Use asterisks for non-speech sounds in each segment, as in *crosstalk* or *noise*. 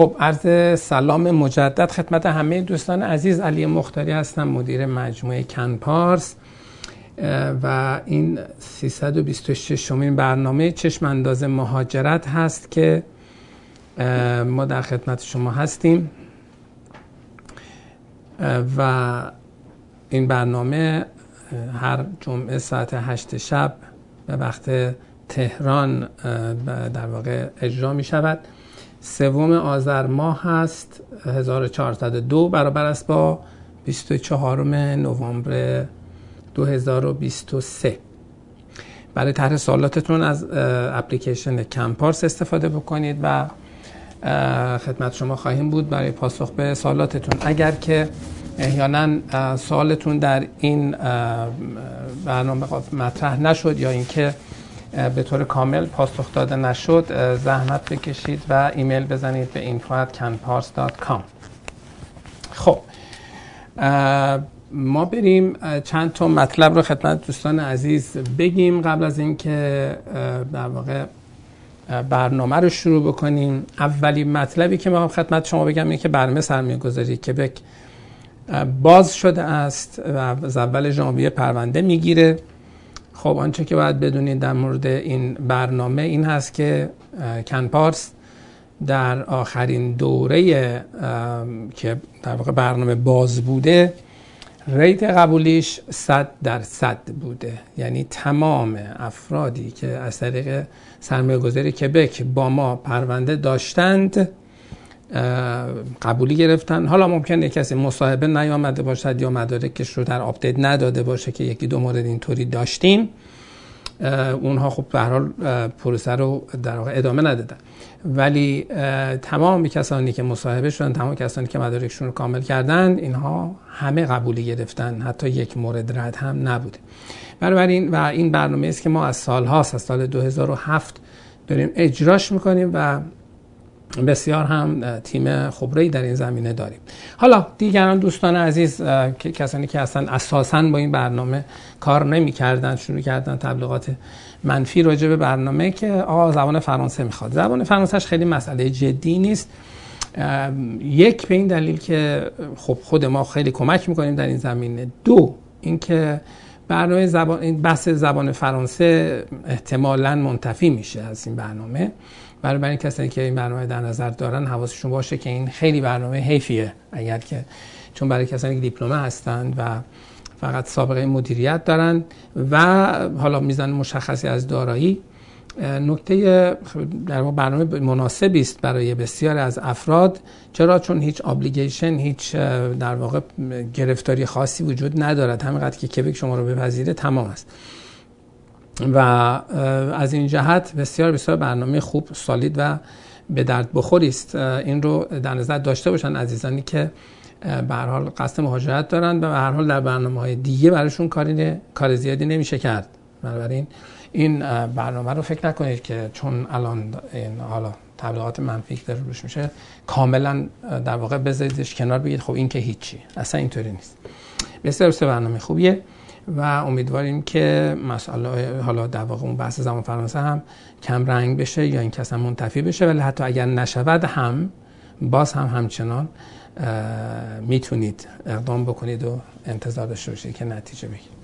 خب عرض سلام مجدد خدمت همه دوستان عزیز. علی مختاری هستم مدیر مجموعه کنپارس و این 326 شمین برنامه چشم انداز مهاجرت هست که ما در خدمت شما هستیم. و این برنامه هر جمعه ساعت هشت شب به وقت تهران در واقع اجرا می شود سوم آذر ماه هست 1402 برابر است با 24 نوامبر 2023 برای طرح سوالاتتون از اپلیکیشن کمپارس استفاده بکنید و خدمت شما خواهیم بود برای پاسخ به سوالاتتون. اگر که احیانا سوالتون در این برنامه مطرح نشد یا اینکه به طور کامل پاسخ داده نشد. زحمت بکشید و ایمیل بزنید به info@canpars.com خب ما بریم چند تا مطلب رو خدمت دوستان عزیز بگیم قبل از اینکه در واقع برنامه رو شروع بکنیم. اولین مطلبی که ما خدمت شما بگم اینه که برنامه سرمایه گذاری کبک باز شده است و از اول ژانویه پرونده می‌گیره. خب آنچه که باید بدونید در مورد این برنامه این هست که کنپارس در آخرین دوره که در واقع برنامه باز بوده ریت قبولیش 100 درصد بوده. یعنی تمام افرادی که از طریق سرمایه گذاری کبک با ما پرونده داشتند قبولی گرفتن. حالا ممکنه کسی مصاحبه نیامده باشد یا مدارکش رو در update نداده باشه که یکی دو مورد اینطوری داشتیم. اونها خب به حال پروسه رو در واقع ادامه ندادن. ولی تمام کسانی که مصاحبه شدن تمام کسانی که مدارکشون رو کامل کردن اینها همه قبولی گرفتن. حتی یک مورد رد هم نبوده بنابراین و این برنامه است که ما از سال هاست از سال 2007 داریم اجراش می‌کنیم و بسیار هم تیم خبری در این زمینه داریم. حالا دیگران دوستان عزیز کسانی که اصلا اساسا با این برنامه کار نمی کردن شروع کردن تبلیغات منفی راجع به برنامه که آقا زبان فرانسه می‌خواد. زبان فرانسهش خیلی مسئله جدی نیست. یک به این دلیل که خب خود ما خیلی کمک می‌کنیم در این زمینه. دو اینکه برنامه زبان این بحث زبان فرانسه احتمالا منتفی میشه از این برنامه. برای برای کسانی که این برنامه در نظر دارن حواسشون باشه که این خیلی برنامه حیفیه. اگر که چون برای کسانی که دیپلمه هستند و فقط سابقه مدیریت دارن و حالا میزان مشخصی از دارایی نکته در برنامه مناسبی است برای بسیار از افراد. چرا؟ چون هیچ ابلیگیشن هیچ در واقع گرفتاری خاصی وجود ندارد. همینقدر که کبک شما رو بپذیره تمام است. و از این جهت بسیار بسیار برنامه خوب سالید و به درد بخوری است. این رو در نظر داشته باشن عزیزانی که به حال قصد مهاجرت دارن و به هر حال در برنامه های دیگه براشون کاری کار زیادی نمیشه کرد. بنابراین این برنامه رو فکر نکنید که چون الان این حالا تبلیغات منفی داره روش میشه کاملا در واقع بذاریدش کنار بگید خب این که هیچی. اصلا اینطوری نیست. بسیار برنامه خوبیه. و امیدواریم که مسئله حالا در واقع اون بحث زمان فرانسه هم کم رنگ بشه یا این کس هم منتفی بشه ولی حتی اگر نشود هم باز هم همچنان می‌تونید اقدام بکنید و انتظار داشته باشید که نتیجه بگیرید.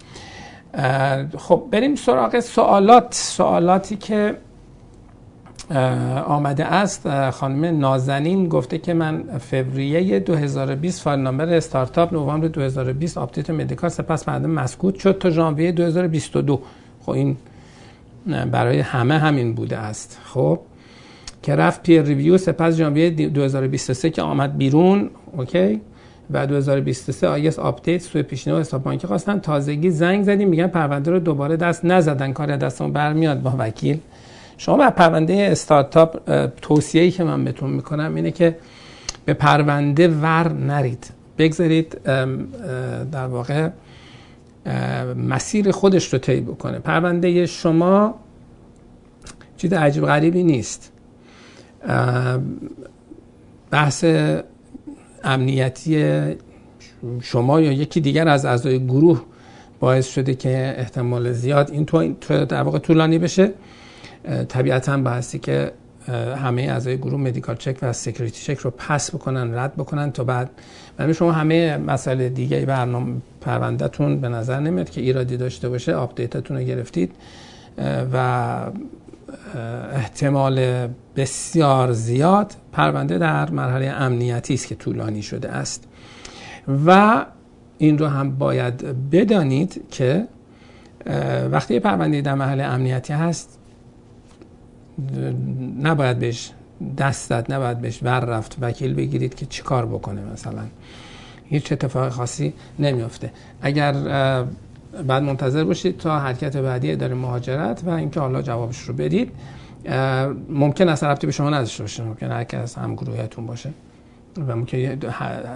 خب بریم سراغ سوالات. سوالاتی که آمده است. خانم نازنین گفته که من فوریه 2020 file number startup نوامبر 2020 update medical سپس بعد مسکوت شد تا ژانویه 2022 خب این برای همه همین بوده است. خب که رفت peer review سپس ژانویه 2023 که آمد بیرون okay و 2023 آیس update سوء پیشینه و حساب بانکی خواستن. تازگی زنگ زدیم میگن پرونده رو دوباره دست نزدن کار دستمون برمیاد با وکیل. شما بر پرونده استارتاپ توصیه‌ای که من بهتون می‌کنم اینه که به پرونده ور نرید. بگذارید در واقع مسیر خودش رو طی بکنه. پرونده شما چیز عجیب غریبی نیست. بحث امنیتی شما یا یکی دیگر از اعضای گروه باعث شده که احتمال زیاد این تو در واقع طولانی بشه. طبیعتا بحثی که همه اعضای گروه medical check و security check رو pass بکنن رد بکنن تا بعد. برای شما همه مسائل دیگه برنامه پروندهتون به نظر نمیاد که ایرادی داشته باشه update تون رو گرفتید. و احتمال بسیار زیاد پرونده در مرحله امنیتی است که طولانی شده است. و این رو هم باید بدانید که وقتی پرونده در مرحله امنیتی هست نباید بهش دست داد نباید بهش ور رفت وکیل بگیرید که چیکار بکنه مثلا. هیچ اتفاق خاصی نمیافته. اگر بعد منتظر باشید تا حرکت بعدی اداره مهاجرت و اینکه حالا جوابش رو بدید. ممکن است رفتی به شما نداشته باشه. ممکن هر از هم گروهتون باشه و ممکن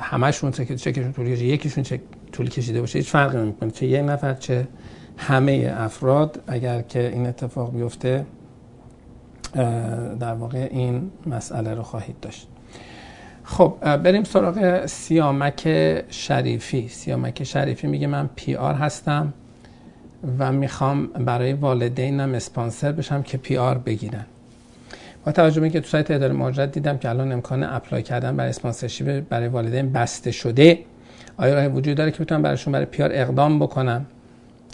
همشون چکشون طول کشیده یکیشون چه طول کشیده باشه. هیچ فرقی نمی‌کنه. چه یک نفر چه همه افراد. اگر که این اتفاق بیفته در واقع این مسئله رو خواهید داشت. خب بریم سراغ سیامک شریفی. سیامک شریفی میگه من PR هستم و می‌خوام برای والدینم اسپانسر بشم که PR بگیرن. با توجه که تو سایت اداره مهاجرت دیدم که الان امکان apply کردن برای sponsorship برای والدین بسته شده آیا راه وجود داره که بتونم برایشون برای PR اقدام بکنم؟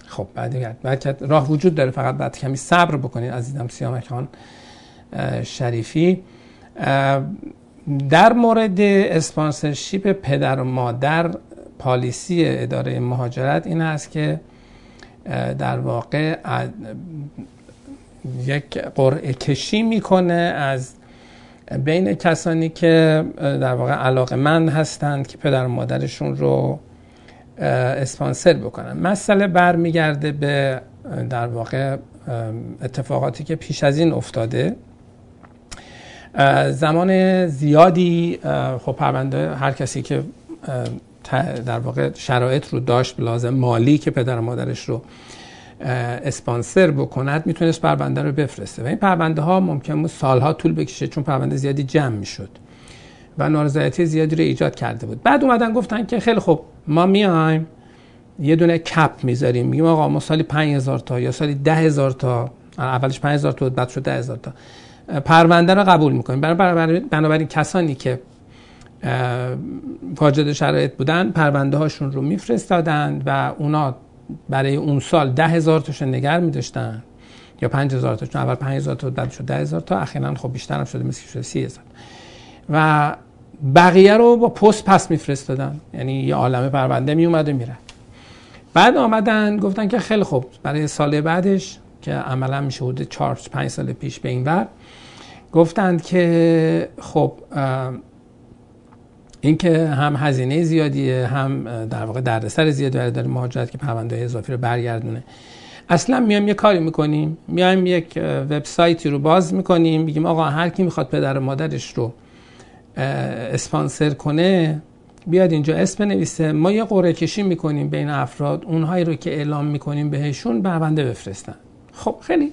خب بله بله راه وجود داره فقط بعد کمی صبر بکنید عزیزم سیامک خان شریفی. در مورد sponsorship پدر و مادر policy اداره مهاجرت این است که در واقع یک قرعه کشی می‌کنه از بین کسانی که در واقع علاقه من هستند که پدر و مادرشون رو اسپانسر بکنن. مسئله برمیگرده به در واقع اتفاقاتی که پیش از این افتاده. زمان زیادی خب پرونده هر کسی که در واقع شرایط رو داشت لازم مالی که پدر و مادرش رو اسپانسر بکند می‌تونست پرونده رو بفرسته. و این پرونده ها ممکن بود سالها طول بکشه چون پرونده زیادی جمع می‌شد و نارضایتی زیادی رو ایجاد کرده بود. بعد اومدن گفتن که خیلی خب ما میایم یه دونه کپ می‌ذاریم. میگیم آقا ما سالی 5000 تا یا سالی 10000 تا اولش 5000 تا بعد شد 10000 تا. پرونده رو قبول می‌کنیم. برای بنابراین کسانی که واجد شرایط بودن پرونده هاشون رو میفرستادن و اونا برای اون سال ده هزار تاشون نگر میداشتن یا پنج هزار تا چون اول پنج هزار تا بعد شد ده هزار تا اخیرا خب بیشتر هم شده مثل شده سی هزار. و بقیه رو با پست پس میفرستادن. یعنی یه عالمه پرونده می اومد و میره بعد آمدن گفتن که خیلی خوب برای سال بعدش که عملا میشه حدود 4 5 سال پیش به این ور گفتند که خب اینکه هم هزینه زیادیه هم در واقع دردسر زیادی برای داره مهاجرت که پرونده اضافی رو برگردونه. اصلا میام یه کاری می‌کنیم میایم یک وبسایتی رو باز می‌کنیم میگیم آقا هر کی می‌خواد پدر و مادرش رو اسپانسر کنه بیاد اینجا اسم بنویسه. ما یه قرعه کشی می‌کنیم بین افراد اونهایی رو که اعلام می‌کنیم بهشون پرونده بفرستن. خب خیلی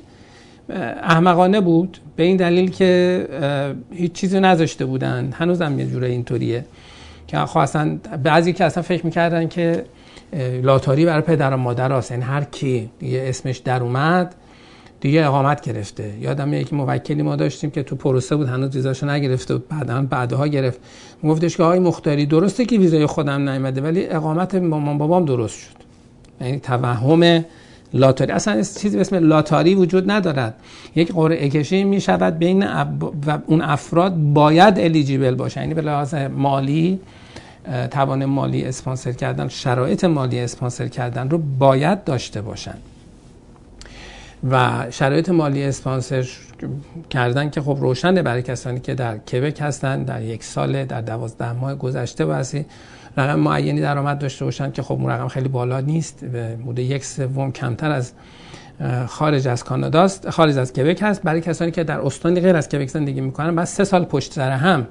احمقانه بود. به این دلیل که هیچ چیزی نذاشته بودن هنوزم یه جوره اینطوریه که خب اصلا بعضی که اصلا فکر می‌کردن که لاتاری برای پدر و مادر هست یعنی هر کی دیگه اسمش در اومد دیگه اقامت گرفته. یادم یکی موکلی ما داشتیم که تو پروسه بود هنوز ویزاشو نگرفته بود. بعدا بعدها گرفت. گفتش که آقای مختاری درسته که ویزای خودم نیومده ولی اقامت مامان بابام درست شد. یعنی توهم لاتاری. اصلا چیزی به اسم لاتاری وجود ندارد. یک قرعه کشی می شود بین و اون افراد باید الیجیبل باشن یعنی به لحاظ مالی توان مالی اسپانسر کردن شرایط مالی اسپانسر کردن رو باید داشته باشن. و شرایط مالی اسپانسر کردن که خب روشنه برای کسانی که در کبک هستن در یک سال در دوازده ماه گذشته باسی رقم معینی درآمد داشته باشن که خب اون رقم خیلی بالا نیست مورد یک سوم کمتر از خارج از کانادا است خارج از کبک هست. برای کسانی که در استانی غیر از کبک زندگی می‌کنن بعد سه سال پشت سر هم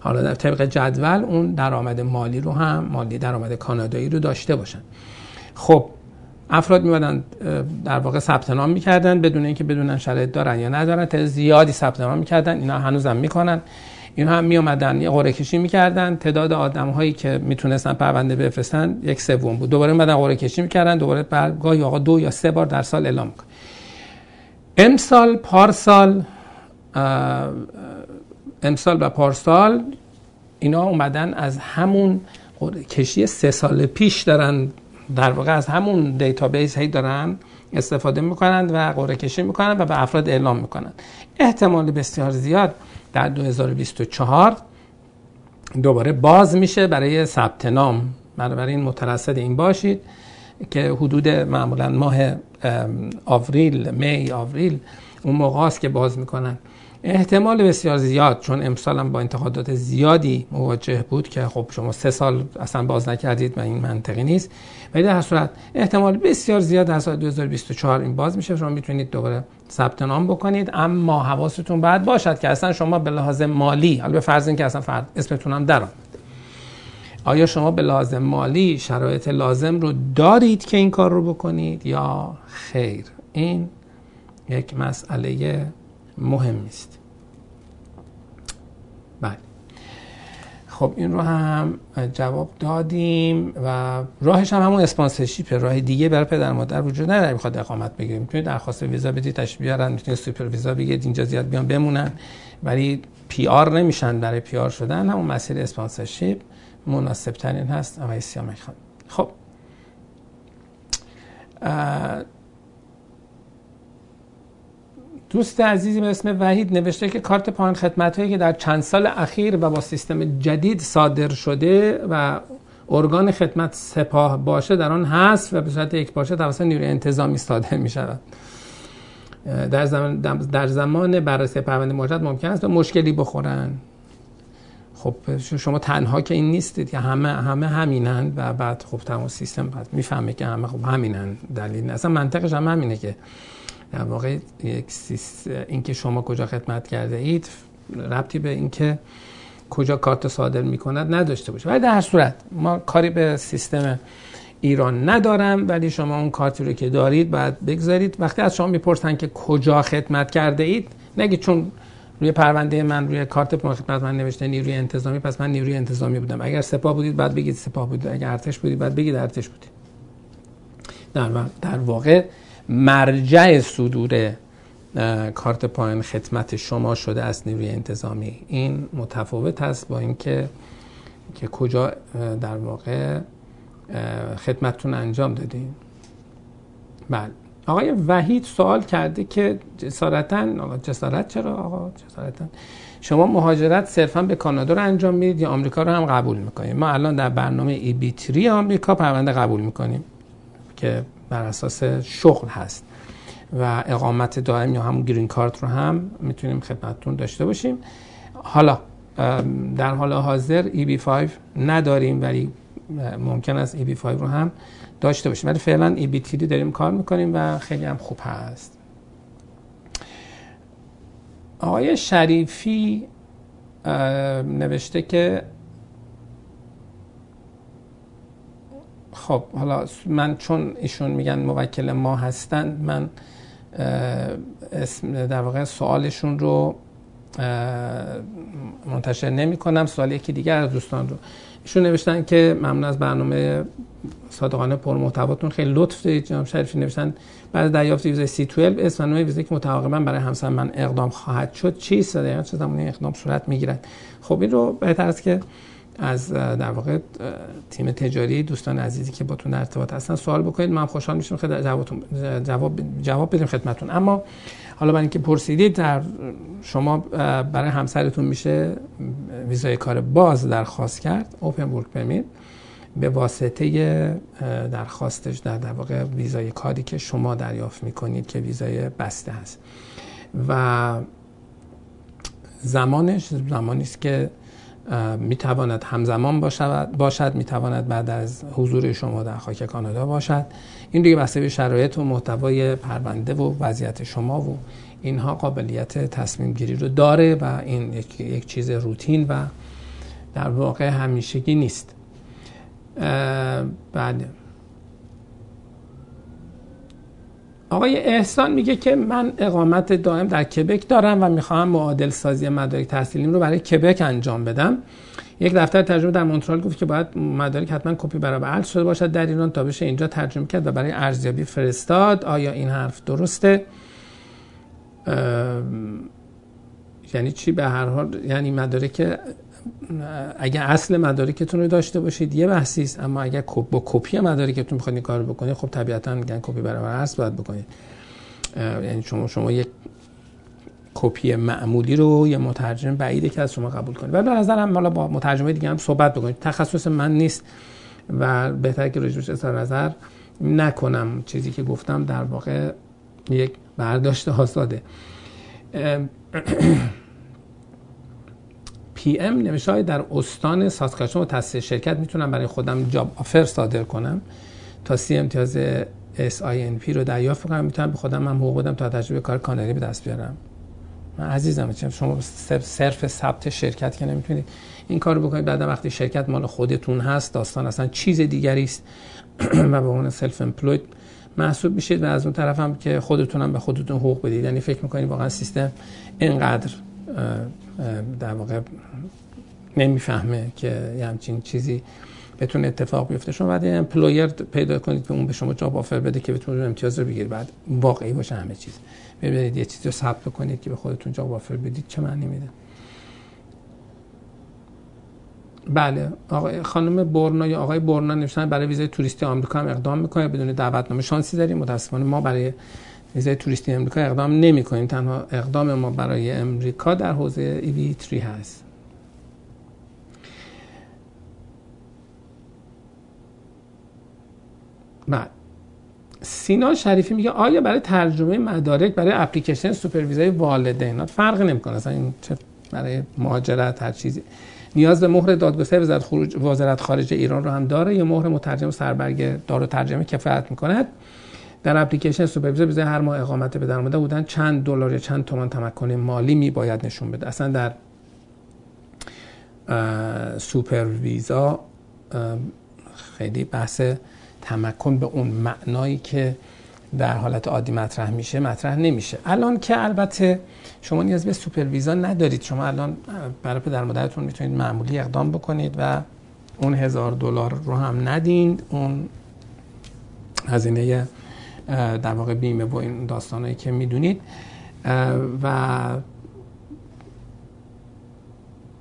حالا در طبق جدول اون درآمد مالی رو هم مالی درآمد کانادایی رو داشته باشن. خب افراد میمدن در واقع ثبت نام می‌کردن بدون اینکه بدونن شرایط دارن یا ندارن. تا زیادی ثبت نام می‌کردن اینا هنوزم می‌کنن. این هم می اومدن یه قرعه کشی می‌کردن. تعداد آدم هایی که می‌تونستن پرونده بفرستن یک سوم بود. دوباره اومدن قرعه کشی می‌کردن دوباره گاهی آقا دو یا سه بار در سال اعلام کن امسال پارسال امسال و پارسال اینا اومدن از همون کشی سه سال پیش دارن در واقع از همون database هی دارن استفاده می‌کنند و قرعه کشی می‌کنند و به افراد اعلام می‌کنند احتمال بسیار زیاد در 2024 دوباره باز میشه برای ثبت نام. بنابراین مترصد این باشید که حدود معمولا ماه آوریل می آوریل اون موقع است که باز می‌کنن. احتمال بسیار زیاد چون امسال هم با انتقادات زیادی مواجه بود که خب شما سه سال اصلا باز نکردید و این منطقی نیست. ولی در صورت احتمال بسیار زیاد در سال 2024 این باز میشه. شما می‌تونید دوباره ثبت نام بکنید. اما حواستون باید باشد که اصلا شما به لحاظ مالی حالا به فرض اینکه اصلا فرد اسمتون هم در آیا شما به لحاظ مالی شرایط لازم رو دارید که این کار رو بکنید یا خیر؟ این یک مسئله مهم است خب این رو هم جواب دادیم و راهش هم همون اسپانسرشیپ راه دیگه برای پدر مادر وجود نداره. می‌خواد اقامت بگیریم. می‌تونید درخواست ویزا بدید تشریف بیارن می‌تونید سوپر ویزا بگیرید اینجا زیاد بیان بمونن. ولی PR نمیشن برای PR شدن. همون مسیر sponsorship مناسب ترین هست. آقای سیامک خان. خب. دوست عزیزی به اسم وحید نوشته که کارت پایان خدمت هایی که در چند سال اخیر و با سیستم جدید صادر شده و ارگان خدمت سپاه باشه در آن هست و به صورت یک باشه توسط نیروی انتظامی صادر می شود. در زمان, در زمان بررسی پرونده مجرد ممکن است به مشکلی بخورن. خب شما تنها که این نیستید که همه همه همینن و بعد خب تمام سیستم بعد می‌فهمه که همه خب همینن. دلیل اصلا منطقش هم همینه که در واقع یک اینکه شما کجا خدمت کرده اید ربطی به اینکه کجا کارت صادر می‌کند نداشته باشه. ولی در هر صورت ما کاری به سیستم ایران ندارم ولی شما اون کارتی رو که دارید باید بگذارید. وقتی از شما می‌پرسن که کجا خدمت کرده اید نگید چون روی پرونده من روی کارت خدمت من نوشته نیروی انتظامی پس من نیروی انتظامی بودم. اگر سپاه بودید بعد بگید سپاه بودید. اگر ارتش بودید بعد بگید ارتش بودید. در, در واقع مرجع صدور کارت پایان خدمت شما شده از نیروی انتظامی. این متفاوت است با اینکه که کجا در واقع خدمتتون انجام دادین. بله. آقای وحید سوال کرده که جسارتا جسارت چرا آقا؟ جسارتا. شما مهاجرت صرفا به کانادا رو انجام می‌دید یا آمریکا رو هم قبول می‌کنید؟ ما الان در برنامه ای بی تری آمریکا پرونده قبول می‌کنیم که بر اساس شغل هست و اقامت دائم یا همون گرین کارت رو هم می‌تونیم خدمتتون داشته باشیم. حالا در حال حاضر EB5 نداریم ولی ممکن است EB5 رو هم داشته باشیم. ولی فعلا EBTD داریم کار می‌کنیم و خیلی هم خوب هست. آقای شریفی نوشته که خب حالا من چون ایشون میگن موکل ما هستند من اسم در واقع سوالشون رو منتشر نمی کنم سوال یکی دیگر از دوستان رو. ایشون نوشتن که ممنون از برنامه صادقانه پر محتواتون خیلی لطف دارید جناب شریفی. نوشتن بعد دریافت ویزای سی 12 اسم نوع ویزایی که متعاقبا برای همسر من اقدام خواهد شد. چیست؟ و دقیقا چه زمانی اقدام صورت می‌گیرد؟ خب این رو بهتر است که از در واقع تیم تجاری دوستان عزیزی که باتون در ارتباط هستن سوال بکنید. هم خوشحال میشیم خیلی جواب جواب بدیم خدمتتون. اما حالا برای اینکه پرسیدید در شما برای همسرتون میشه ویزای کار باز درخواست کرد اوپن ورک پرمیت به واسطه درخواستش در در واقع ویزای کاری که شما دریافت می‌کنید که ویزای بسته هست. و زمانش زمانی است که می‌تواند همزمان باشد باشد می‌تواند بعد از حضور شما در خاک کانادا باشد. این دیگه بسته به شرایط و محتوای پرونده و وضعیت شما و اینها قابلیت تصمیم گیری رو داره و این یک, یک چیز روتین و در واقع همیشگی نیست. بعد آقای احسان میگه که من اقامت دائم در کبک دارم و می‌خواهم معادل سازی مدارک تحصیلیم رو برای کبک انجام بدم. یک دفتر ترجمه در مونترال گفت که باید مدارک حتما کپی برای ارز شده باشد در ایران. تا بشه اینجا ترجمه کرد و برای ارزیابی فرستاد. آیا این حرف درسته؟ یعنی چی به هر حال؟ یعنی مدارک اگر اصل مدارکتون رو داشته باشید یه بحثی است اما اگر با کپی مدارکتون می‌خواید این کار بکنید خب طبیعتا میگن کپی برابر اصل باید بکنید. یعنی شما شما یک کپی معمولی رو یه مترجم بعیده که از شما قبول کنید. ولی به نظرم حالا با مترجمای دیگه هم صحبت بکنید. تخصص من نیست و بهتر که روش اظهار نظر نکنم. چیزی که گفتم در واقع یک برداشت آزاده. *clears throat* پیام نوشته در استان ساسکاچون و تاسیس شرکت می‌تونم برای خودم job offer صادر کنم. تا سی امتیاز SINP رو دریافت کنم می‌تونم به خودم هم حقوق بدم تا تجربه کار کانری به دست بیارم. من عزیزم شما صرف ثبت شرکت که نمی‌تونید این کارو بکنید بعد وقتی شرکت مال خودتون هست داستان اصلا چیز دیگری است *clears throat* و به عنوان self employed محسوب میشید و از اون طرف هم که خودتون هم به خودتون حقوق بدید. یعنی فکر می‌کنید واقعا سیستم اینقدر در واقع نمی‌فهمه که یه همچین چیزی بتونه اتفاق بیفته. شما باید employer پیدا کنید که اون به شما job offer بده که بتونه امتیاز رو بگیرید باید واقعی باشه همه چیز. ببینید یه چیزی رو ثبت کنید که به خودتون job offer بدید چه معنی میده. بله آقای خانم بورنا یا آقای بورنا نوشتن برای ویزای توریستی آمریکا هم اقدام می‌کنه. بدون دعوتنامه شانسی داریم. متاسفانه ما برای ویزای توریستی امریکا اقدام نمی کنیم تنها اقدام ما برای امریکا در حوزه ایوی 3 هست. بعد سینا شریفی میگه آیا برای ترجمه مدارک برای اپلیکیشن سوپرویزای والدین؟ فرق نمی‌کنه. اصلا این چه برای مهاجرت هر چیزی. نیاز به مهر دادگستری وزارت خروج وزارت خارجه ایران رو هم داره. یا مهر مترجم سربرگ دار ترجمه کفایت می‌کند. در اپلیکیشن سوپرویزر بزای هر ماه اقامت به درآمده بودن چند دلار یا چند تومان تمکن مالی می باید نشون بده. اصلا در سوپرویزا خیلی بحث تمکن به اون معنایی که در حالت عادی مطرح میشه مطرح نمیشه. الان که البته شما نیاز به سوپرویزا ندارید. شما الان برای پدر مادرتون می‌تونید معمولی اقدام بکنید و اون هزار دلار رو هم ندین. اون هزینه در واقع بیمه و این داستانهایی که می‌دونید. و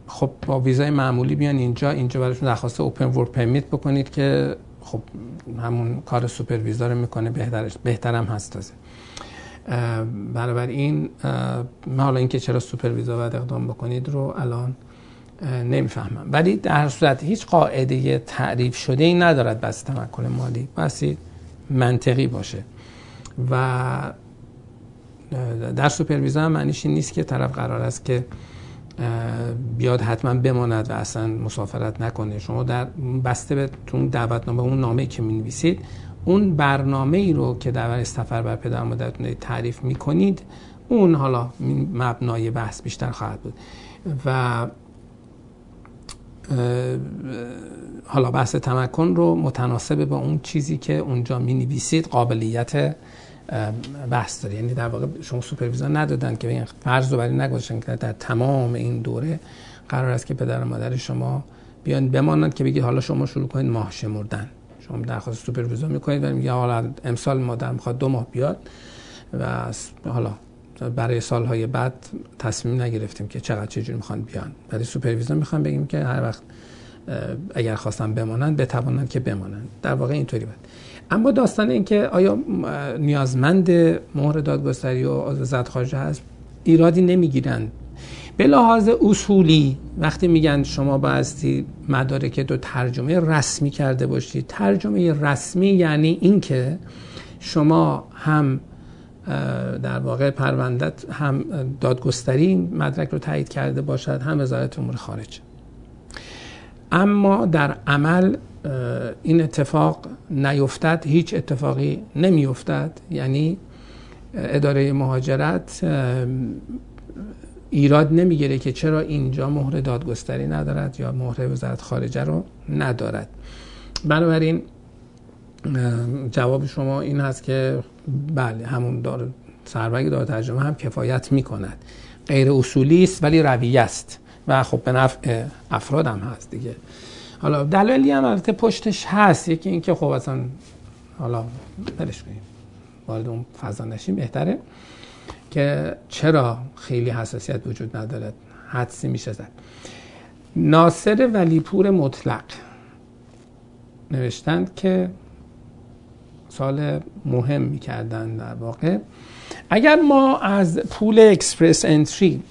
خب با ویزای معمولی بیان اینجا. اینجا براشون درخواست اوپن ورک پرمیت بکنید که خب همون کار سوپر ویزا رو می‌کنه بهترش بهترم هست تازه. این حالا اینکه چرا سوپر ویزا باید اقدام بکنید رو الان نمی‌فهمم. ولی در صورت هیچ قاعده تعریف شده ای ندارد بس تمکن مالی. بسی منطقی باشه. و در سوپرویزا هم معنیش این نیست که طرف قرار است که بیاد حتما بماند و اصلا مسافرت نکنه. شما در بسته به تون دعوتنامه اون نامه که می نویسید اون برنامه ای رو که در سفر بر پدر مادرتون تعریف می کنید اون حالا مبنای بحث بیشتر خواهد بود. و حالا بحث تمکن رو متناسب با اون چیزی که اونجا می نویسید قابلیت بحث داره. یعنی در واقع شما سوپرویزور ندادن که این فرض رو برای نگذاشتن که در تمام این دوره قرار است که پدر و مادر شما بیان بمانند که بگید حالا شما شروع کنید ماه شمردن. شما درخواست super visa می‌کنید و میگه حالا امسال مادر می‌خواد دو ماه بیاد و حالا برای سالهای بعد تصمیم نگرفتیم که چقدر چجوری می‌خوان بیان. برای super visa می‌خوان بگیم که هر وقت اگر خواستن بمانند بتوانند که بمانند. در واقع اینطوری بود. اما داستان این که آیا نیازمند مهر دادگستری و وزارت خارجه هست ایرادی نمی‌گیرند. به لحاظ اصولی وقتی میگن شما بایستی مدارک دو ترجمه رسمی کرده باشید ترجمه رسمی یعنی اینکه شما هم در واقع پروندت هم دادگستری مدرک رو تایید کرده باشد هم وزارت امور خارجه. اما در عمل این اتفاق نیفتد هیچ اتفاقی نمیافتد یعنی اداره مهاجرت ایراد نمی‌گیره که چرا اینجا مهر دادگستری ندارد یا مهر وزارت خارجه رو ندارد. بنابراین جواب شما این هست که بله همون دار سربگ دار ترجمه هم کفایت می‌کند. غیر اصولی است ولی رویه است. و خب به نفع افراد هم هست دیگه. حالا دلایلی هم البته پشتش هست. یکی اینکه خب اصلا حالا برش کنیم. وارد اون فضا نشیم بهتره. که چرا خیلی حساسیت وجود ندارد حدسی میشه زد. ناصر ولیپور مطلق نوشتند که سال مهم می‌کردن در واقع. اگر ما از پول اکسپرس انتری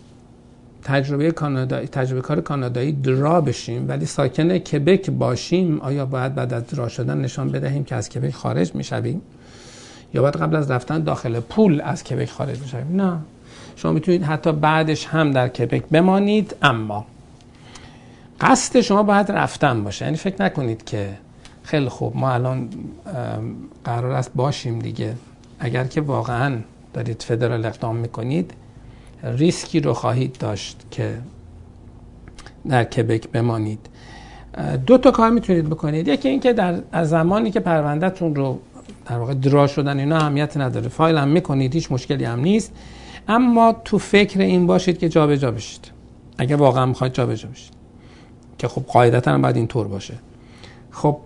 تجربه کانادایی تجربه کار کانادایی درا بشیم ولی ساکن کبک باشیم آیا باید بعد از درا شدن نشان بدهیم که از کبک خارج می‌شویم؟ یا باید قبل از رفتن داخل پول از کبک خارج می‌شویم؟ نه. شما می‌تونید حتی بعدش هم در کبک بمانید اما قصد شما باید رفتن باشه. یعنی فکر نکنید که خیلی خوب ما الان قرار است باشیم دیگه. اگر که واقعا دارید فدرال اقدام می‌کنید ریسکی رو خواهید داشت که در کبک بمانید. دو تا کار می‌تونید بکنید. یکی اینکه در از زمانی که پروندهتون رو در واقع درا شدن اینا اهمیت نداره. فایل هم می‌کنید هیچ مشکلی هم نیست. اما تو فکر این باشید که جابجا جا بشید. اگر واقعا می‌خواید جابجا بشید. که خب قاعدتا هم باید اینطور باشه. خب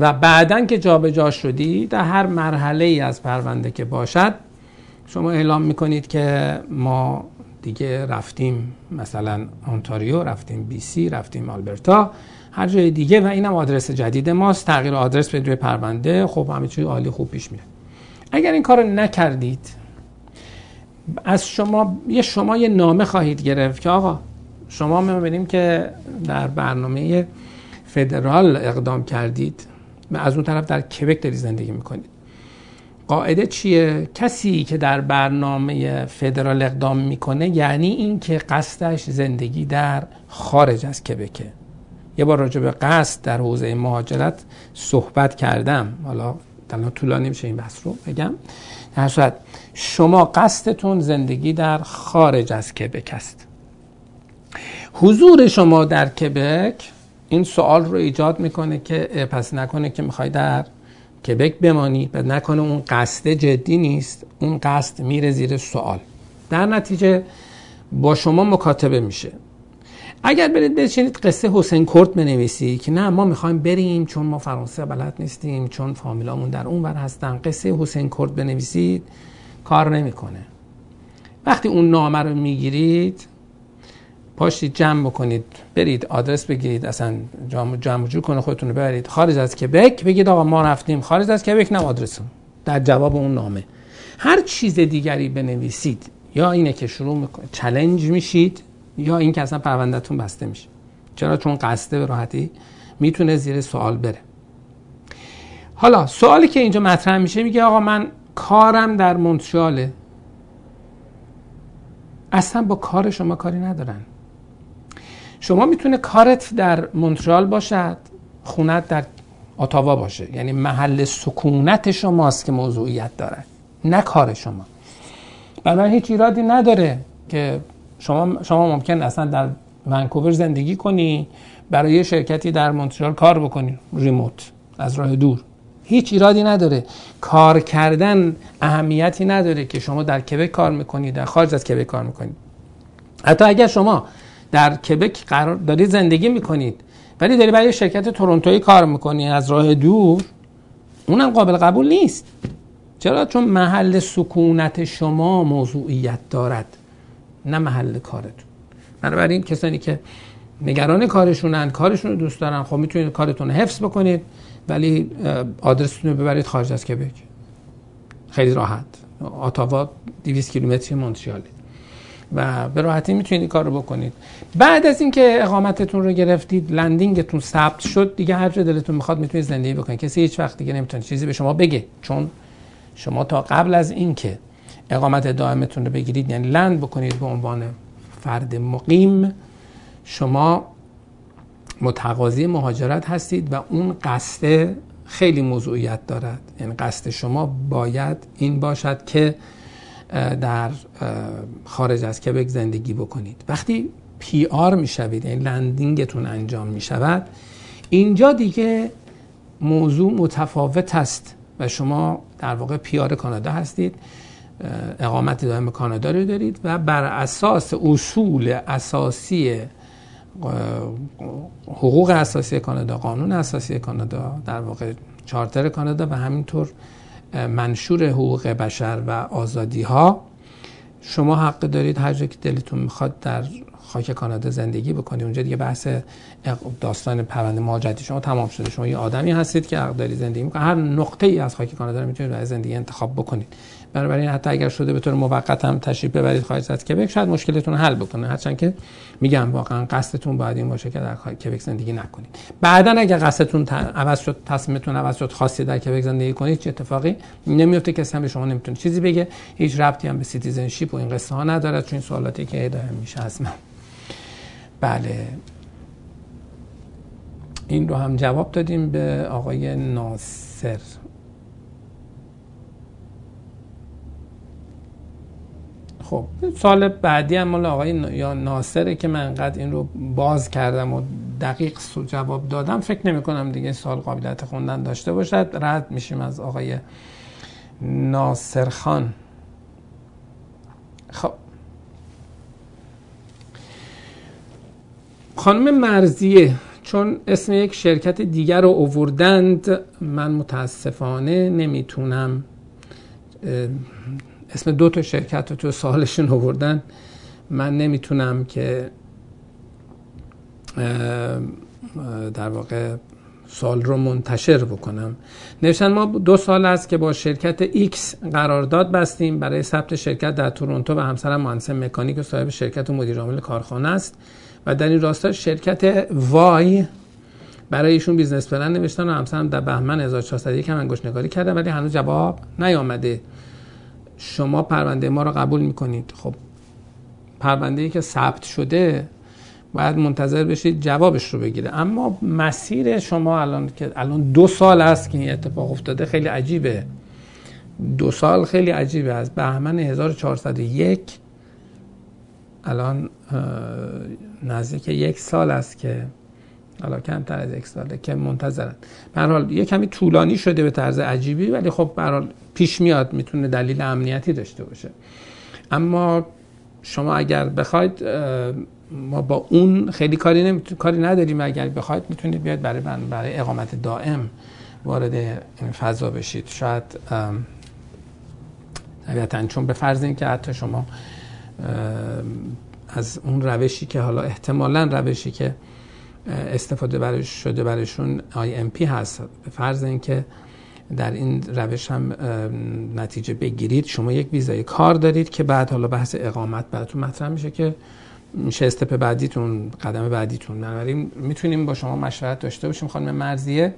و بعدا که جابجا جا شدی در هر مرحله ای از پرونده که باشد شما اعلام می‌کنید که ما دیگه رفتیم مثلا آنتاریو رفتیم بی سی رفتیم آلبرتا هر جای دیگه و اینم آدرس جدید ماست. تغییر آدرس به روی پرونده. خب همه چیز عالی خوب پیش میره اگر این کار نکردید از شما یه شما یه نامه خواهید گرفت که آقا شما می‌بینیم که در برنامه فدرال اقدام کردید و از اون طرف در کبک داری زندگی می‌کنید. قاعده چیه؟ کسی که در برنامه فدرال اقدام می‌کنه یعنی اینکه قصدش زندگی در خارج از کبکه یه بار راجع به قصد در حوزه مهاجرت صحبت کردم. حالا الان طولانی میشه این بحث رو بگم. در صورت شما قصدتون زندگی در خارج از کبک است. حضور شما در کبک این سوال رو ایجاد می‌کنه که پس نکنه که می‌خوای در کبک بمانی و نکنه اون قصد جدی نیست اون قصد میره زیر سوال. در نتیجه با شما مکاتبه میشه. اگر برید بچینید قصه حسین کرد بنویسی که نه ما می‌خوایم بریم چون ما فرانسه بلد نیستیم چون فامیلامون در اون ور هستن. قصه حسین کرد بنویسید کار نمی‌کنه. وقتی اون نامه رو می‌گیرید پاشید جمع بکنید برید آدرس بگیرید اصلا جمع, جمع جور کنه خودتون رو ببرید. خارج از کبک بگید آقا ما رفتیم خارج از کبک نه آدرسون. در جواب اون نامه. هر چیز دیگری بنویسید یا اینه که شروع می‌کنید چلنج میشید یا این که اصلا پروندهتون بسته میشه. چرا؟ چون قصده به راحتی می‌تونه زیر سوال بره. حالا سوالی که اینجا مطرح میشه میگه آقا من کارم در مونترآله اصلا با کار شما کاری ندارن. شما می‌تونه کارت در مونترال باشد خونت در اتاوا باشه. یعنی محل سکونت شماست که موضوعیت داره نه کار شما. برای هیچ ایرادی نداره که شما شما ممکن اصلا در ونکوور زندگی کنی برای شرکتی در مونترال کار بکنی ریموت از راه دور. هیچ ایرادی نداره. کار کردن اهمیتی نداره که شما در کبک کار می‌کنی در خارج از کبک کار می‌کنی. حتی اگر شما در کبک قرار دارید زندگی می‌کنید. ولی داری برای شرکت تورنتوی کار می‌کنی از راه دور اونم قابل قبول نیست. چرا؟ چون محل سکونت شما موضوعیت دارد نه محل کارتون. بنابراین کسانی که نگران کارشونن کارشون رو دوست دارن خب می‌تونید کارتون رو حفظ بکنید ولی آدرستون رو ببرید خارج از کبک. خیلی راحت. آتاوا 200 کیلومتری مونتریاله و به راحتی می‌تونید این کار رو بکنید. بعد از اینکه اقامتتون رو گرفتید لندینگتون ثبت شد دیگه هر جا دلتون می‌خواد می‌تونید زندگی بکنید. کسی هیچ وقت دیگه نمی‌تونه چیزی به شما بگه. چون شما تا قبل از اینکه اقامت دائمتون رو بگیرید یعنی لند بکنید به عنوان فرد مقیم شما متقاضی مهاجرت هستید و اون قصد خیلی موضوعیت دارد. یعنی قصد شما باید این باشد که در خارج از کبک زندگی بکنید. وقتی پی آر می‌شوید یعنی لندینگتون انجام می‌شود اینجا دیگه موضوع متفاوت است و شما در واقع پیار کانادا هستید اقامت دائم کانادا رو دارید و بر اساس اصول اساسی حقوق اساسی کانادا قانون اساسی کانادا در واقع چارتر کانادا و همینطور منشور حقوق بشر و آزادی ها شما حق دارید هر جا که دلتون می‌خواد در خاک کانادا زندگی بکنید. اونجا دیگه بحث داستان پرونده مهاجرتی. شما تمام شده. شما یه آدمی هستید که حق دارید زندگی می‌کنید. هر نقطه ای از خاک کانادا رو می‌تونید برای زندگی انتخاب بکنید. بنابراین حتی اگر شده به طور موقت هم تشریف ببرید خارج از کبک شاید مشکلتون حل بکنه. هرچند که میگم واقعا قصدتون باید این باشه که در کبک زندگی نکنید. بعدا اگر قصدتون عوض شد تصمیمتون عوض شد خاصی در کبک زندگی کنید چه اتفاقی؟ نمیفته کسی هم به شما نمی‌تونه چیزی بگه. هیچ ربطی هم به citizenship و این قصه ها نداره. چون این سوالاتی که هدایت میشه از من. بله. این رو هم جواب دادیم به آقای ناصر. خب. سوال بعدی هم مال آقای یا ناصره که من قد این رو باز کردم و دقیق جواب دادم. فکر نمی کنم دیگه سوال قابلیت خوندن داشته باشد. رد میشیم از آقای ناصر خان. خب. خانم مرزیه چون اسم یک شرکت دیگر رو اووردند من متاسفانه نمی‌تونم اسم دو تا شرکت رو تو سالشون آوردن. من نمی‌تونم که در واقع سوال رو منتشر بکنم. نوشتن ما دو سال است که با شرکت X قرارداد بستیم. برای ثبت شرکت در تورنتو و همسرم مهندس مکانیک و صاحب شرکت و مدیر عامل کارخانه است. و در این راستا شرکت Y برای ایشون business plan نوشتن و همسرم در بهمن 1401 هم انگشت نگاری کرده ولی هنوز جواب نیامده. شما پرونده ما رو قبول می‌کنید. خب پرونده ای که ثبت شده باید منتظر بشید جوابش رو بگیره. اما مسیر شما الان که الان دو سال است که این اتفاق افتاده خیلی عجیبه. دو سال خیلی عجیبه. از بهمن 1401 الان نزدیک یک سال است که حالا کمتر از یک ساله که منتظرن. به حال یه کمی طولانی شده به طرز عجیبی ولی خب به پیش میاد می‌تونه دلیل امنیتی داشته باشه. اما شما اگر بخواید ما با اون خیلی کاری نمی... کاری نداریم. اگر بخواید می‌تونید بیاید برای برای اقامت دائم وارد این فضا بشید. شاید طبیعتا چون به فرض اینکه حتی شما از اون روشی که حالا احتمالا روشی که استفاده برش شده برشون IMP هست. به فرض اینکه در این روش هم نتیجه بگیرید. شما یک ویزای کار دارید که بعد حالا بحث اقامت براتون مطرح میشه که میشه step بعدیتون قدم بعدیتون. بنابراین می‌تونیم با شما مشورت داشته باشیم خانم مرضیه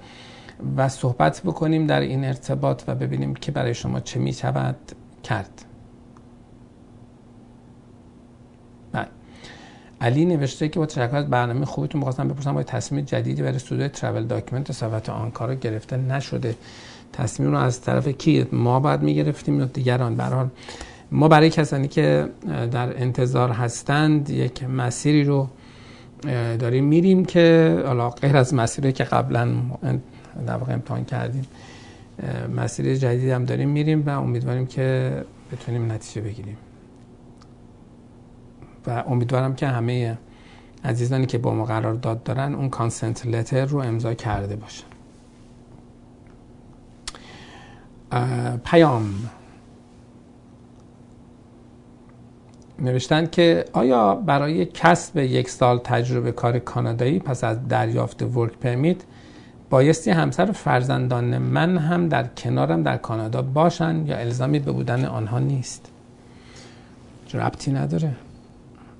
و صحبت بکنیم در این ارتباط و ببینیم که برای شما چه می‌شود کرد. علی نوشته که با تشکر از برنامه خوبتون می‌خواستم بپرسم آیا تصمیم جدیدی برای study و travel document سفارت آنکارا گرفته نشده؟ تصمیم رو از طرف کی ما بعد می‌گرفتیم یا دیگران؟ به ما برای کسانی که در انتظار هستند یک مسیری رو داریم میریم که حالا غیر از مسیری که قبلا در واقع امتحان کردیم مسیر جدید هم داریم میریم و امیدواریم که بتونیم نتیجه بگیریم. و امیدوارم که همه عزیزانی که با ما قرار داد دارن اون کانسنت لتر رو امضا کرده باشن. پیام. نوشتن که آیا برای کسب یک سال تجربه کار کانادایی پس از دریافت ورک پرمیت بایستی همسر فرزندان من هم در کنارم در کانادا باشن یا الزامی به بودن آنها نیست؟ ربطی نداره.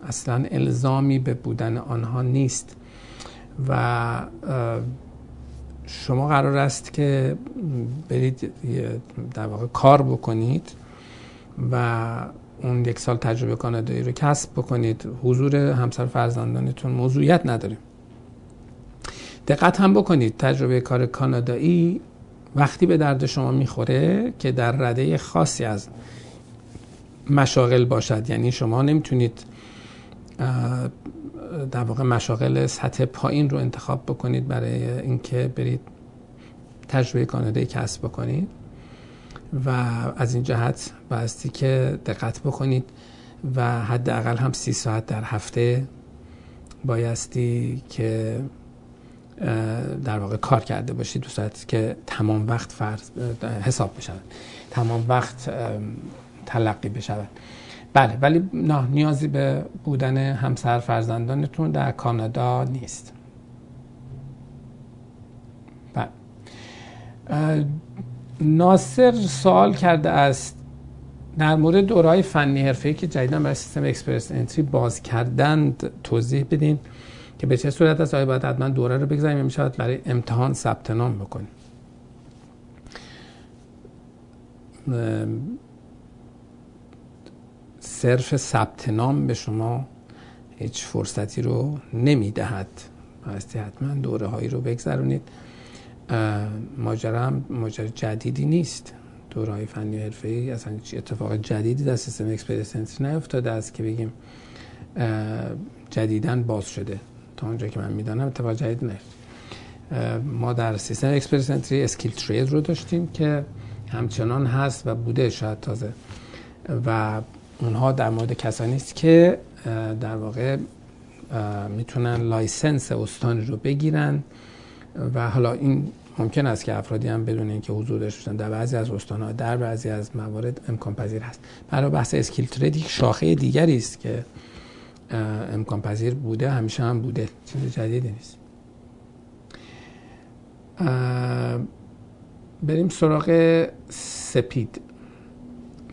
اصلا الزامی به بودن آنها نیست. و شما قرار است که برید در واقع کار بکنید و اون یک سال تجربه کانادایی رو کسب بکنید. حضور همسر فرزندانتون موضوعیت نداره. دقت هم بکنید. تجربه کار کانادایی وقتی به درد شما می‌خوره که در رده خاصی از مشاغل باشد. یعنی شما نمی‌تونید در واقع مشاغل سطح پایین رو انتخاب بکنید برای اینکه برید تجربه کانادایی کسب بکنید و از این جهت بایستی که دقت بکنید و حداقل هم سی ساعت در هفته بایستی که در واقع کار کرده باشید دو ساعت که تمام وقت فرض حساب بشود تمام وقت تلقی بشود. بله ولی نه نیازی به بودن همسر فرزندانتون در کانادا نیست. بله. ناصر سوال کرده است در مورد دورهای فنی حرفه‌ای که جدیدا برای سیستم اکسپرس انتری باز کردند توضیح بدین که به چه صورت است؟ آیا باید حتما دوره رو بگذاریم می شود برای امتحان ثبت نام بکنیم؟ صرف ثبت نام به شما هیچ فرصتی رو نمی‌دهد. بایستی حتما دوره هایی رو بگذرونید. ماجرا هم ماجرا جدیدی نیست. دوره های فنی حرفه ای اصلا اتفاق جدیدی در سیستم اکسپریس نیفتاده است که بگیم جدیدن باز شده. تا اونجا که من می‌دانم اتفاق جدید نه ما در سیستم Express Entry skilled trade رو داشتیم که همچنان هست و بوده شاید تازه. و اونها در مورد کسانی است که در واقع می‌تونن license استانی رو بگیرن و حالا این ممکن است که افرادی هم بدون اینکه حضور داشته در بعضی از استانها در بعضی از موارد امکان پذیر هست. برای بحث skilled trade یک شاخه دیگری است که امکان پذیر بوده همیشه هم بوده. چیز جدیدی نیست. بریم سراغ سپید.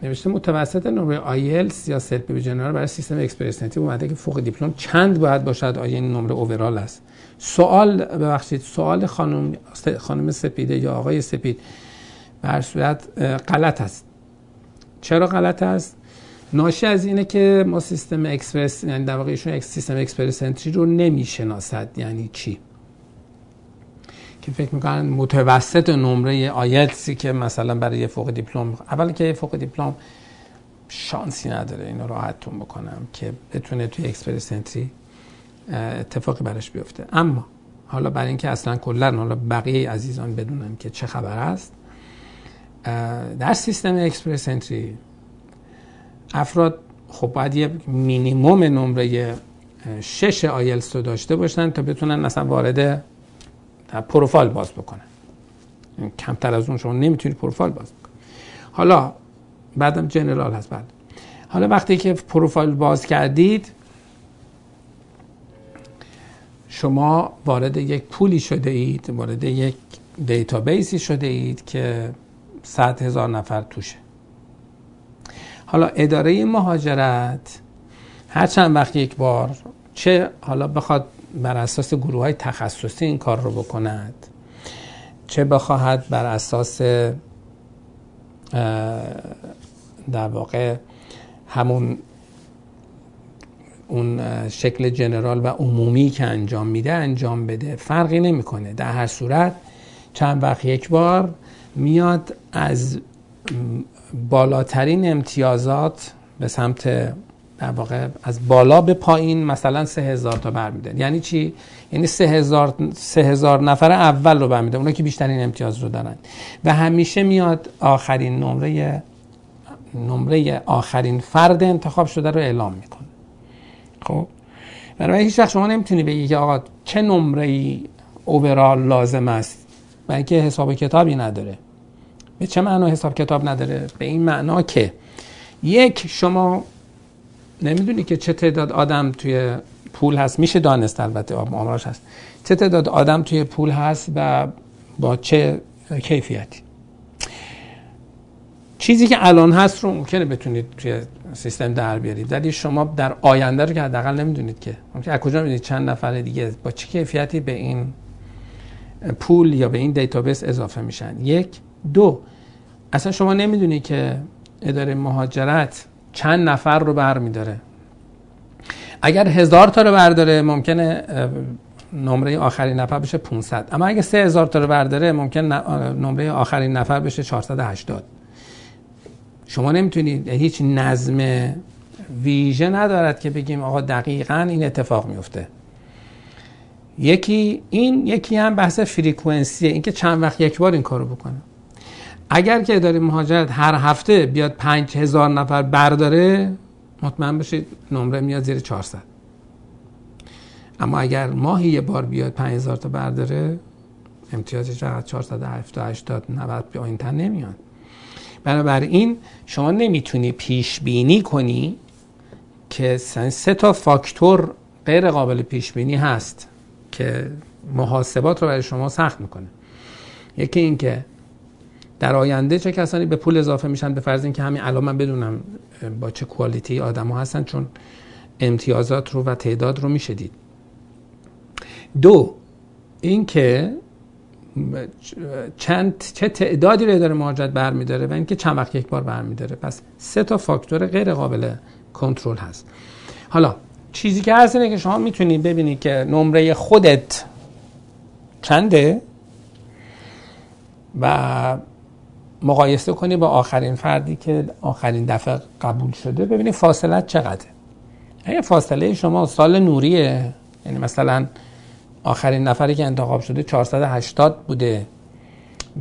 نوشته متوسط نمره آیلتس یا CELPIP General برای سیستم Express Entry اومده که فوق دیپلم چند باید باشد؟ آیا این نمره overall است؟ سوال ببخشید سوال خانم خانم سپیده یا آقای سپید به صورت غلط است. چرا غلط است؟ ناشی از اینه که ما سیستم اکسپرس یعنی در واقع ایشون سیستم Express Entry رو نمی‌شناسد. یعنی چی؟ که فکر می‌کنن متوسط نمره آیلتسی که مثلا برای یه فوق دیپلم اول که یه فوق دیپلم شانسی نداره اینو راحتتون بکنم که بتونه توی Express Entry اتفاقی براش بیفته. اما حالا برای اینکه اصلا کلا حالا بقیه عزیزان بدونن که چه خبر است در سیستم Express Entry افراد خب باید یه مینیموم نمره شش آیلس رو داشته باشن تا بتونن مثلا وارد پروفایل باز بکنن کمتر از اون شما نمی‌تونید پروفایل باز بکنید. حالا بعدم general هست بعد. حالا وقتی که پروفایل باز کردید شما وارد یک pool ی شده اید وارد یک database ی شده اید که صد هزار نفر توشه. حالا اداره مهاجرت هر چند وقت یک بار چه حالا بخواد بر اساس گروه های تخصصی این کار رو بکند. چه بخواهد بر اساس در واقع همون اون شکل جنرال و عمومی که انجام میده انجام بده. فرقی نمی‌کنه. در هر صورت چند وقت یک بار میاد از بالاترین امتیازات به سمت در واقع از بالا به پایین مثلا سه هزار تا برمیدن یعنی چی؟ یعنی سه هزار, سه هزار نفر اول رو برمیدن اونا که بیشترین امتیاز رو دارن. و همیشه میاد آخرین نمره نمره آخرین فرد انتخاب شده رو اعلام می‌کنه. خب؟ برای هیچ وقت شما نمی‌تونی بگی که آقا چه نمره ای اوورال لازم است. و اینکه حساب کتابی نداره. به چه معنا حساب کتاب نداره؟ به این معنا که یک شما نمی‌دونی که چه تعداد آدم توی پول هست. میشه دانست البته آمارش هست. چه تعداد آدم توی پول هست و با چه کیفیتی. چیزی که الان هست رو ممکنه بتونید توی سیستم در بیارید. ولی شما در آینده رو که حداقل نمی‌دونید که. ممکنه از کجا می‌دونید چند نفر دیگه با چه کیفیتی به این پول یا به این دیتابیس اضافه میشن؟ یک. دو. اصلا شما نمی‌دونید که اداره مهاجرت چند نفر رو بر میداره اگر هزار تا رو برداره ممکنه نمره آخرین نفر بشه 500 اما اگه سه هزار تا رو برداره ممکن نمره آخرین نفر بشه 480 شما نمی‌تونید هیچ نظم ویژه ندارد که بگیم آقا دقیقا این اتفاق میفته یکی این یکی هم بحث فریکونسیه اینکه چند وقت یک بار این کارو بکنه. اگر که اداره مهاجرت هر هفته بیاد پنج هزار نفر برداره مطمئن بشید نمره میاد زیر 400 اما اگر ماهی یه بار بیاد 5000 تا برداره امتیازش فقط 470 80 90 به این تن نمیاد. بنابراین شما نمی‌تونی پیش بینی کنی که سه تا فاکتور غیر قابل پیش بینی هست که محاسبات رو برای شما سخت می‌کنه. یکی این که در آینده چه کسانی به پول اضافه میشن؟ به فرض اینکه همین الان من بدونم با چه کوالیتی آدم ها هستن چون امتیازات رو و تعداد رو میشه دید. دو اینکه چند چه تعدادی رو داره مهاجرت برمیداره و اینکه چند وقت یک بار برمیداره. پس سه تا فاکتور غیر قابل کنترل هست. حالا چیزی که هست اینه که شما می‌تونید ببینید که نمره خودت چنده و مقایسه کنی با آخرین فردی که آخرین دفعه قبول شده ببینید فاصله چقدره. اگه فاصله شما سال نوریه یعنی مثلا آخرین نفری که انتخاب شده 480 بوده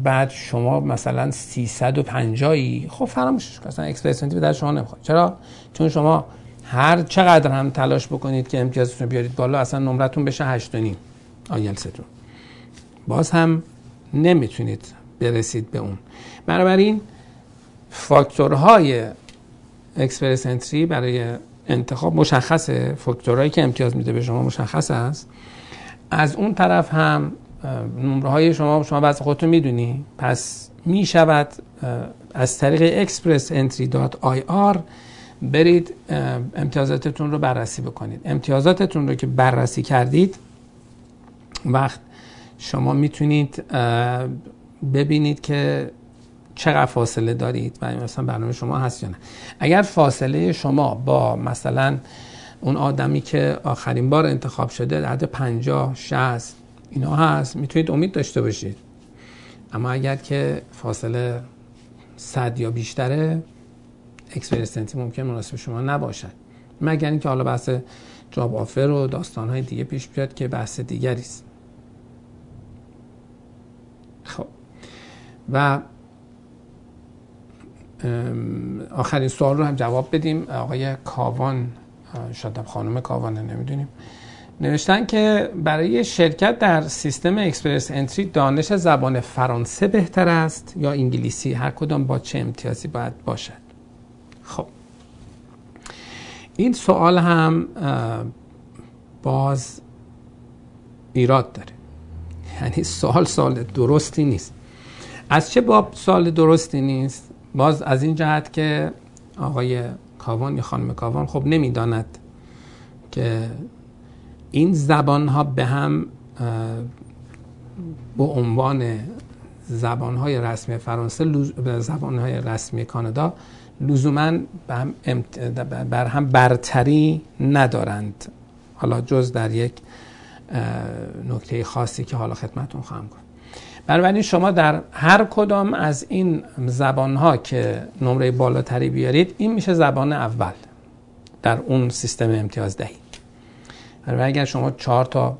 بعد شما مثلا 350 خب فراموشش کن اصلا اکسپرسنتی در شما نمی‌خواد. چرا؟ چون شما هر چقدر هم تلاش بکنید که امتیازتون بیارید بالا اصلا نمرتون بشه 8 نیم آیلستون باز هم نمی‌تونید برسید به اون. بنابراین فاکتورهای اکسپرس انتری برای انتخاب مشخصه فاکتورهایی که امتیاز میده به شما مشخص است. از اون طرف هم نمره های شما شما بعض خودتون می‌دونی. پس می شود از طریق expressentry.ir برید امتیازاتتون رو بررسی بکنید. امتیازاتتون رو که بررسی کردید وقت شما می‌تونید ببینید که چقدر فاصله دارید و مثلا برنامه شما هست یا نه. اگر فاصله شما با مثلا اون آدمی که آخرین بار انتخاب شده در حد 50 60 اینا هست می‌تونید امید داشته باشید. اما اگر که فاصله صد یا بیشتره Express Entry ممکن مناسب شما نباشد. مگر اینکه حالا بحث job offer و داستان دیگه پیش بیاد که بحث دیگری است. خب. و آخرین سوال رو هم جواب بدیم. آقای کاوان شاید خانم کاوانه نمی‌دونیم. نوشتن که برای شرکت در سیستم Express Entry دانش زبان فرانسه بهتر است یا انگلیسی؟ هر کدام با چه امتیازی باید باشد؟ خب. این سوال هم باز ایراد داره. یعنی سوال سوال درستی نیست. از چه باب سوال درستی نیست؟ باز از این جهت که آقای کاوان یا خانم کاوان خب نمی‌داند که این زبان ها به هم به عنوان زبان های رسمی فرانسه زبان های رسمی کانادا لزوما بر هم برتری ندارند. حالا جز در یک نکته خاصی که حالا خدمتون خواهم کنم بنابراین شما در هر کدام از این زبان ها که نمره بالاتری بیارید این میشه زبان اول در اون سیستم امتیاز دهی. بنابراین اگر شما چهار تا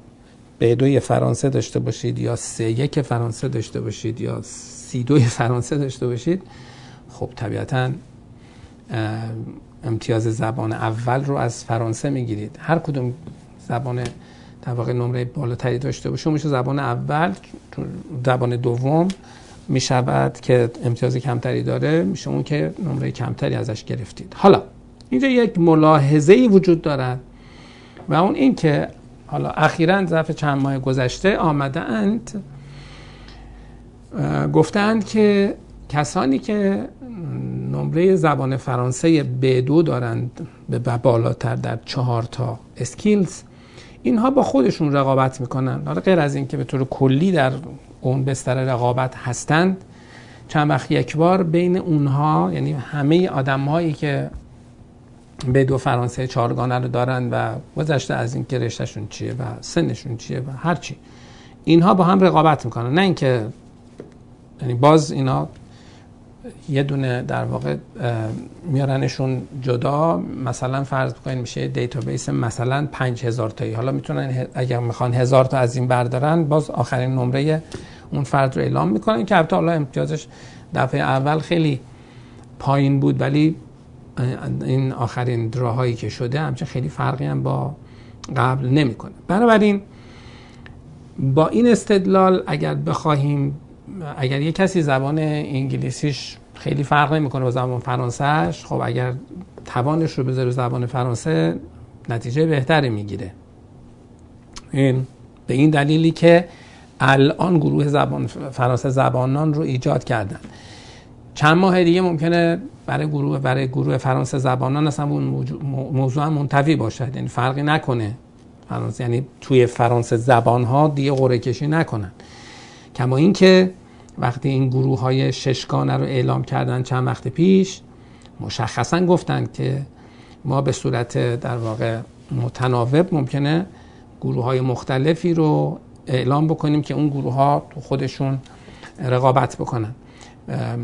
به دوی فرانسه داشته باشید یا سه یک فرانسه داشته باشید یا سی دوی فرانسه داشته باشید خب طبیعتا امتیاز زبان اول رو از فرانسه می‌گیرید. هر کدوم زبان در واقع نمره بالاتری داشته باشه. میشه زبان اول زبان دوم. می شود که امتیاز کمتری داره میشه اون که نمره کمتری ازش گرفتید. حالا اینجا یک ملاحظه ای وجود دارد و اون این که حالا اخیرا ظرف چند ماه گذشته آمده اند گفتند که کسانی که نمره زبان فرانسه B2 دارند به بالاتر در چهار تا اسکیلز اینها با خودشون رقابت می‌کنن. حالا غیر از اینکه به طور کلی در اون بستر رقابت هستند چند وقت یک بار بین اونها یعنی همه آدم هایی که به دو فرانسه چهارگانه رو دارن و گذشته از اینکه رشتهشون چیه و سنشون چیه و هرچی اینها با هم رقابت می‌کنن. نه اینکه یعنی باز اینا یه دونه در واقع میارنشون جدا. مثلا فرض بکنید میشه دیتابیس مثلا 5000 تایی. حالا می‌تونن اگر می‌خوان هزار تا از این بردارن باز آخرین نمره اون فرد رو اعلام می‌کنن که البته حالا امتیازش دفعه اول خیلی پایین بود ولی این آخرین دراهایی که شده همچنین خیلی فرقی هم با قبل نمی‌کنه. بنابراین با این استدلال اگر بخواهیم اگر یک کسی زبان انگلیسیش خیلی فرق نمی‌کنه با زبان فرانسهش خب اگر توانش رو بذاره زبان فرانسه نتیجه بهتری می‌گیره. این به این دلیلی که الان گروه زبان فرانسه زبانان رو ایجاد کردن. چند ماه دیگه ممکنه برای گروه برای گروه فرانسه زبانان اصلا اون موضوع هم منتوی باشد. یعنی فرقی نکنه. فرانسه یعنی توی فرانسه زبان ها دیگه قرعه کشی نکنن. کما اینکه وقتی این گروه های ششگانه رو اعلام کردن چند وقت پیش مشخصا گفتن که ما به صورت در واقع متناوب ممکنه گروه های مختلفی رو اعلام بکنیم که اون گروه ها تو خودشون رقابت بکنن.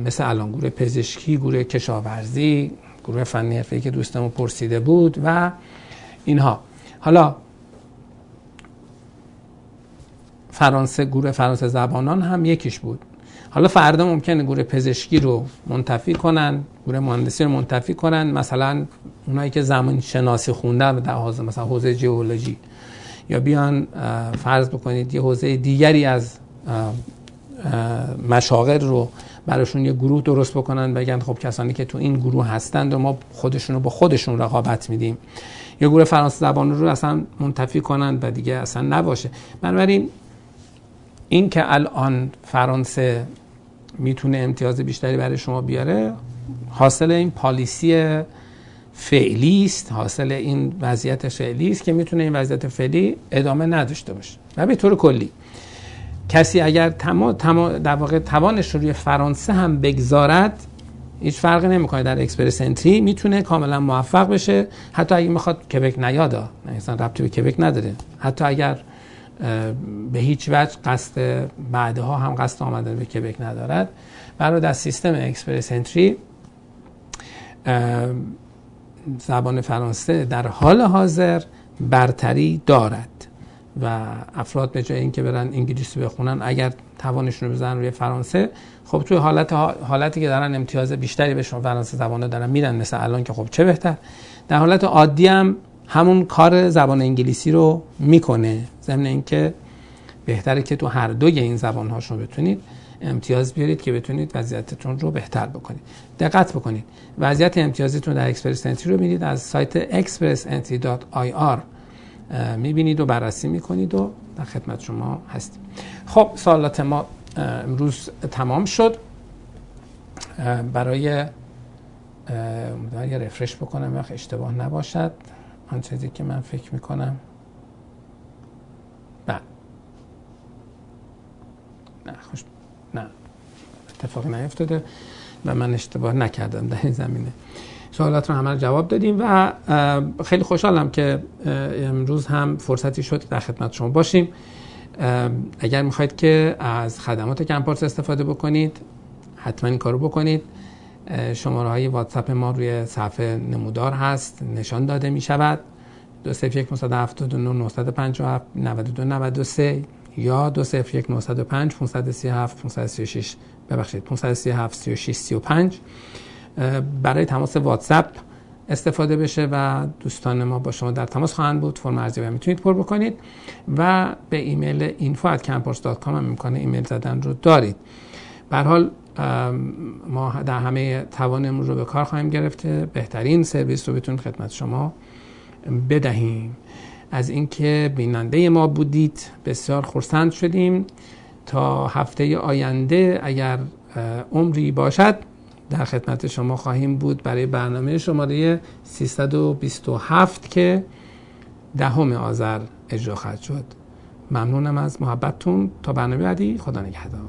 مثل الان گروه پزشکی، گروه کشاورزی، گروه فنی حرفه‌ای که دوستمون پرسیده بود و اینها. حالا فرانسه گروه فرانسه زبانان هم یکیش بود. حالا فردا ممکنه گروه پزشکی رو منتفی کنن گروه مهندسی رو منتفی کنن مثلا اونایی که زمان شناسی خوندن در حوزه مثلا حوزه جیولوژی یا بیان فرض بکنید یه حوزه دیگری از مشاغل رو براشون یه گروه درست بکنن بگن خب کسانی که تو این گروه هستند و ما خودشون رو با خودشون رقابت میدیم. یا گروه فرانسه زبان رو اصلا منتفی کنن و دیگه اصلا نباشه. بنابراین این که الان فرانسه می‌تونه امتیاز بیشتری برای شما بیاره حاصل این پالیسی فعلی است حاصل این وضعیت فعلی است که می‌تونه این وضعیت فعلی ادامه نداشته باشه. و به طور کلی کسی اگر تما, تما در واقع توانش رو روی فرانسه هم بگذارد هیچ فرقی نمی‌کنه. در اکسپرس انتری می‌تونه کاملا موفق بشه. حتی اگه می‌خواد کبک نیادا اصلا ربطی به کبک نداره. حتی اگر به هیچ وجه قصد بعدها هم قصد آمدن به کبک ندارد. برای در سیستم اکسپرس انتری زبان فرانسه در حال حاضر برتری دارد و افراد به جای اینکه برن انگلیسی بخونن اگر توانشون رو بزنن روی فرانسه خب توی حالت حالتی که دارن امتیاز بیشتری به شما فرانسه زبانه دارن میرن مثل الان که خب چه بهتر. در حالت عادی هم همون کار زبان انگلیسی رو می‌کنه. ضمن اینکه بهتره که تو هر دوی این زبان هاشون بتونید امتیاز بیارید که بتونید وضعیتتون رو بهتر بکنید. دقت بکنید. وضعیت امتیازتون در اکسپرس انتری رو می‌دید. از سایت expressentry.ir می‌بینید و بررسی می‌کنید و در خدمت شما هستیم. خب سوالات ما امروز تمام شد. برای یه رفرش بکنم اشتباه نباشد. آن چیزی که من فکر می‌کنم. نه نه خوش نه. اتفاقی نیفتاده و من اشتباه نکردم در این زمینه. سوالات رو همه جواب دادیم و خیلی خوشحالم که امروز هم فرصتی شد در خدمت شما باشیم. اگر می‌خواید که از خدمات کمپارس استفاده بکنید حتما این کارو بکنید. شماره های واتساپ ما روی صفحه نمودار هست نشان داده می شود 201 979 957 92 93 یا 201 905 537 536 ببخشید 537 36 35 برای تماس واتساپ استفاده بشه و دوستان ما با شما در تماس خواهند بود. فرم ارزیابی می‌تونید پر بکنید و به ایمیل info@campus.com هم امکان ایمیل زدن رو دارید. به حال ما در همه توانمون رو به کار خواهیم گرفته. بهترین سرویس رو بتونیم خدمت شما بدهیم. از اینکه بیننده ما بودید بسیار خرسند شدیم. تا هفته آینده اگر عمری باشد در خدمت شما خواهیم بود. برای برنامه شماره 327 که دهم آذر اجرا خواهد شد. ممنونم از محبتتون. تا برنامه بعدی خدا نگهدار.